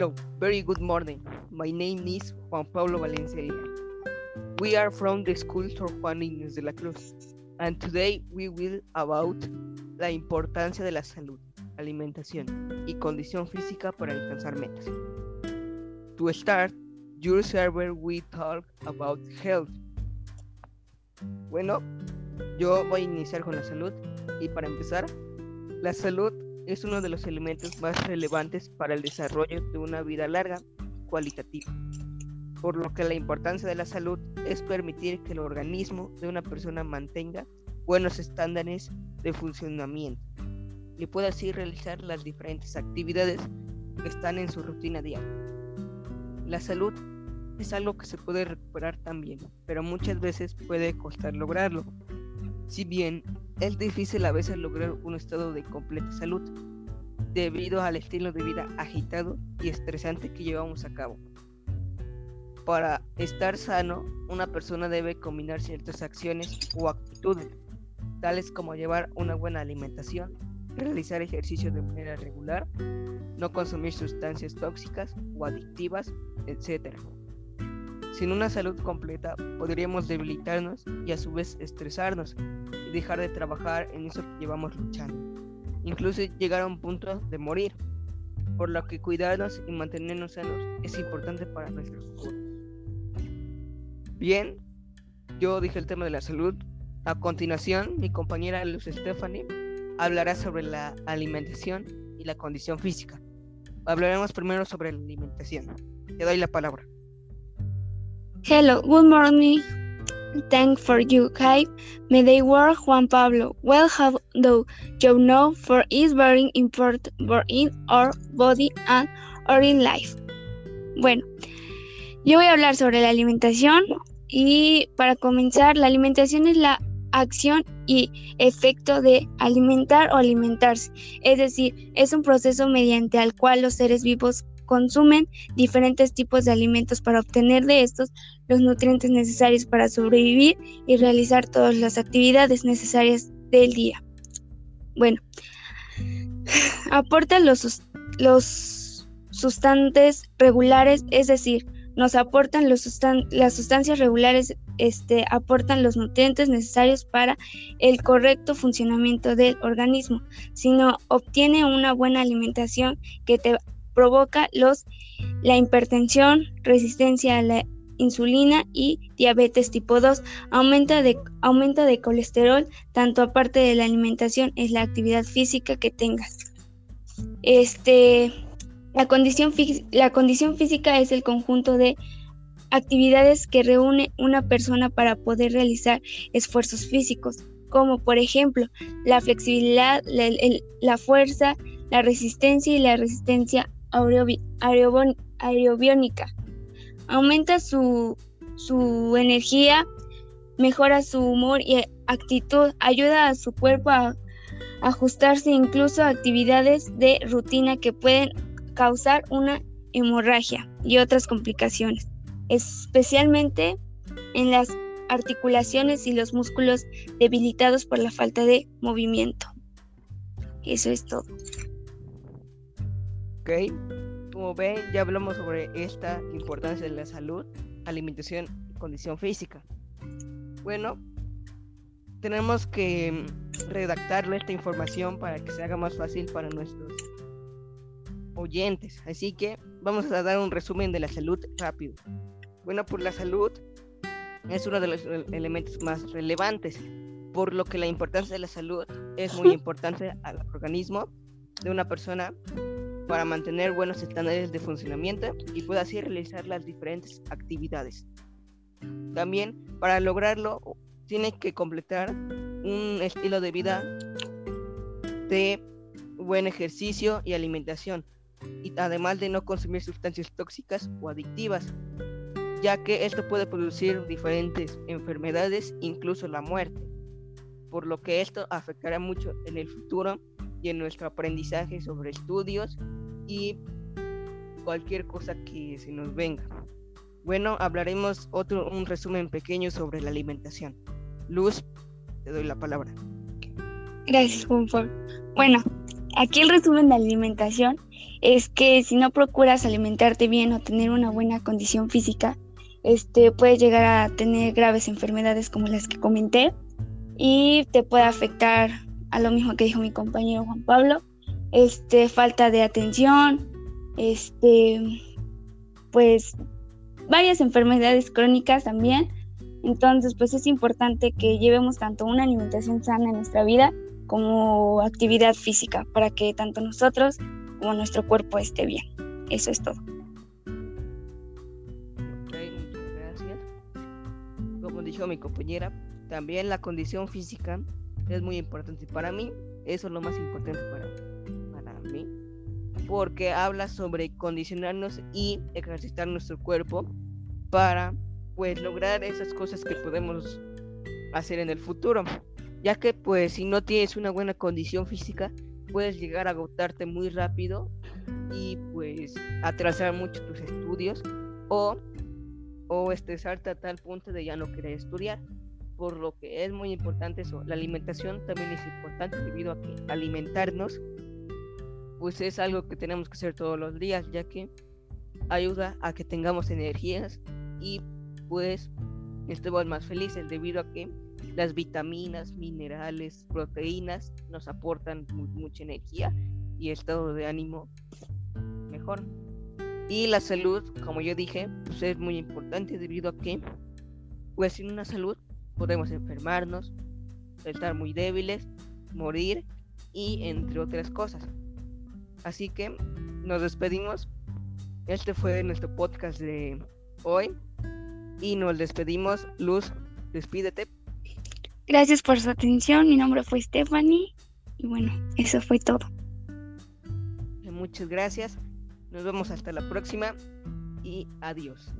Hello, very good morning. My name is Juan Pablo Valencia. We are from the school Sor Juan Inés de la Cruz, and today we will about la importancia de la salud, alimentación y condición física para alcanzar metas. To start, your server we talk about health. Bueno, yo voy a iniciar con la salud y para empezar, la salud es uno de los elementos más relevantes para el desarrollo de una vida larga cualitativa, por lo que la importancia de la salud es permitir que el organismo de una persona mantenga buenos estándares de funcionamiento y pueda así realizar las diferentes actividades que están en su rutina diaria. La salud es algo que se puede recuperar también, pero muchas veces puede costar lograrlo. Si bien es difícil a veces lograr un estado de completa salud debido al estilo de vida agitado y estresante que llevamos a cabo. Para estar sano, una persona debe combinar ciertas acciones o actitudes, tales como llevar una buena alimentación, realizar ejercicio de manera regular, no consumir sustancias tóxicas o adictivas, etc. Sin una salud completa podríamos debilitarnos y a su vez estresarnos y dejar de trabajar en eso que llevamos luchando. Incluso llegar a un punto de morir, por lo que cuidarnos y mantenernos sanos es importante para nuestro futuro. Bien, yo dije el tema de la salud. A continuación, mi compañera Luz Stephanie hablará sobre la alimentación y la condición física. Hablaremos primero sobre la alimentación. Te doy la palabra. Hello, good morning. Thank for you, Kai. May they work Juan Pablo. Well, how do you know for is very important for in our body and our in life. Bueno, yo voy a hablar sobre la alimentación y para comenzar, la alimentación es la acción y efecto de alimentar o alimentarse. Es decir, es un proceso mediante el cual los seres vivos consumen diferentes tipos de alimentos para obtener de estos los nutrientes necesarios para sobrevivir y realizar todas las actividades necesarias del día. Bueno, aporta los, los sustantes regulares, es decir, nos aportan los las sustancias regulares, este, aportan los nutrientes necesarios para el correcto funcionamiento del organismo. Si no obtiene una buena alimentación que te provoca los, la hipertensión, resistencia a la insulina y diabetes tipo 2. Aumenta de, aumenta de colesterol, tanto aparte de la alimentación, es la actividad física que tengas. Este, la, condición, la condición física es el conjunto de actividades que reúne una persona para poder realizar esfuerzos físicos, como por ejemplo la flexibilidad, la, la fuerza, la resistencia y la resistencia aerobiónica. Aumenta su, su energía, mejora su humor y actitud, ayuda a su cuerpo a ajustarse incluso a actividades de rutina que pueden causar una hemorragia y otras complicaciones, especialmente en las articulaciones y los músculos debilitados por la falta de movimiento. Eso es todo. Ok, como ven, ya hablamos sobre esta importancia de la salud, alimentación y condición física. Bueno, tenemos que redactarle esta información para que se haga más fácil para nuestros oyentes. Así que vamos a dar un resumen de la salud rápido. Bueno, por la salud es uno de los elementos más relevantes, por lo que la importancia de la salud es muy importante al organismo de una persona para mantener buenos estándares de funcionamiento y pueda así realizar las diferentes actividades. También para lograrlo tiene que completar un estilo de vida de buen ejercicio y alimentación, y además de no consumir sustancias tóxicas o adictivas, ya que esto puede producir diferentes enfermedades, incluso la muerte, por lo que esto afectará mucho en el futuro y en nuestro aprendizaje sobre estudios y cualquier cosa que se nos venga. Bueno, hablaremos otro un resumen pequeño sobre la alimentación. Luz, te doy la palabra. Gracias, Juan Bueno, aquí el resumen de alimentación es que si no procuras alimentarte bien o tener una buena condición física, este, puedes llegar a tener graves enfermedades como las que comenté y te puede afectar a lo mismo que dijo mi compañero Juan Pablo, este, falta de atención, este, pues varias enfermedades crónicas también. Entonces, pues es importante que llevemos tanto una alimentación sana en nuestra vida como actividad física para que tanto nosotros como nuestro cuerpo esté bien. Eso es todo. Ok, muchas gracias. Como dijo mi compañera, también la condición física es muy importante para mí. Eso es lo más importante para, para mí. Porque habla sobre condicionarnos y ejercitar nuestro cuerpo para pues lograr esas cosas que podemos hacer en el futuro ya que pues si no tienes una buena condición física puedes llegar a agotarte muy rápido y pues atrasar mucho tus estudios o, o estresarte a tal punto de ya no querer estudiar por lo que es muy importante eso la alimentación también es importante debido a que alimentarnos pues es algo que tenemos que hacer todos los días ya que ayuda a que tengamos energías y pues estemos más felices debido a que las vitaminas, minerales, proteínas nos aportan mucha energía y estado de ánimo mejor. Y la salud, como yo dije, pues es muy importante debido a que, pues sin una salud podemos enfermarnos, estar muy débiles, morir y entre otras cosas. Así que nos despedimos. Este fue nuestro podcast de hoy y nos despedimos. Luz, despídete. Gracias por su atención. Mi nombre fue Stephanie. Y bueno, eso fue todo. Muchas gracias. Nos vemos hasta la próxima y adiós.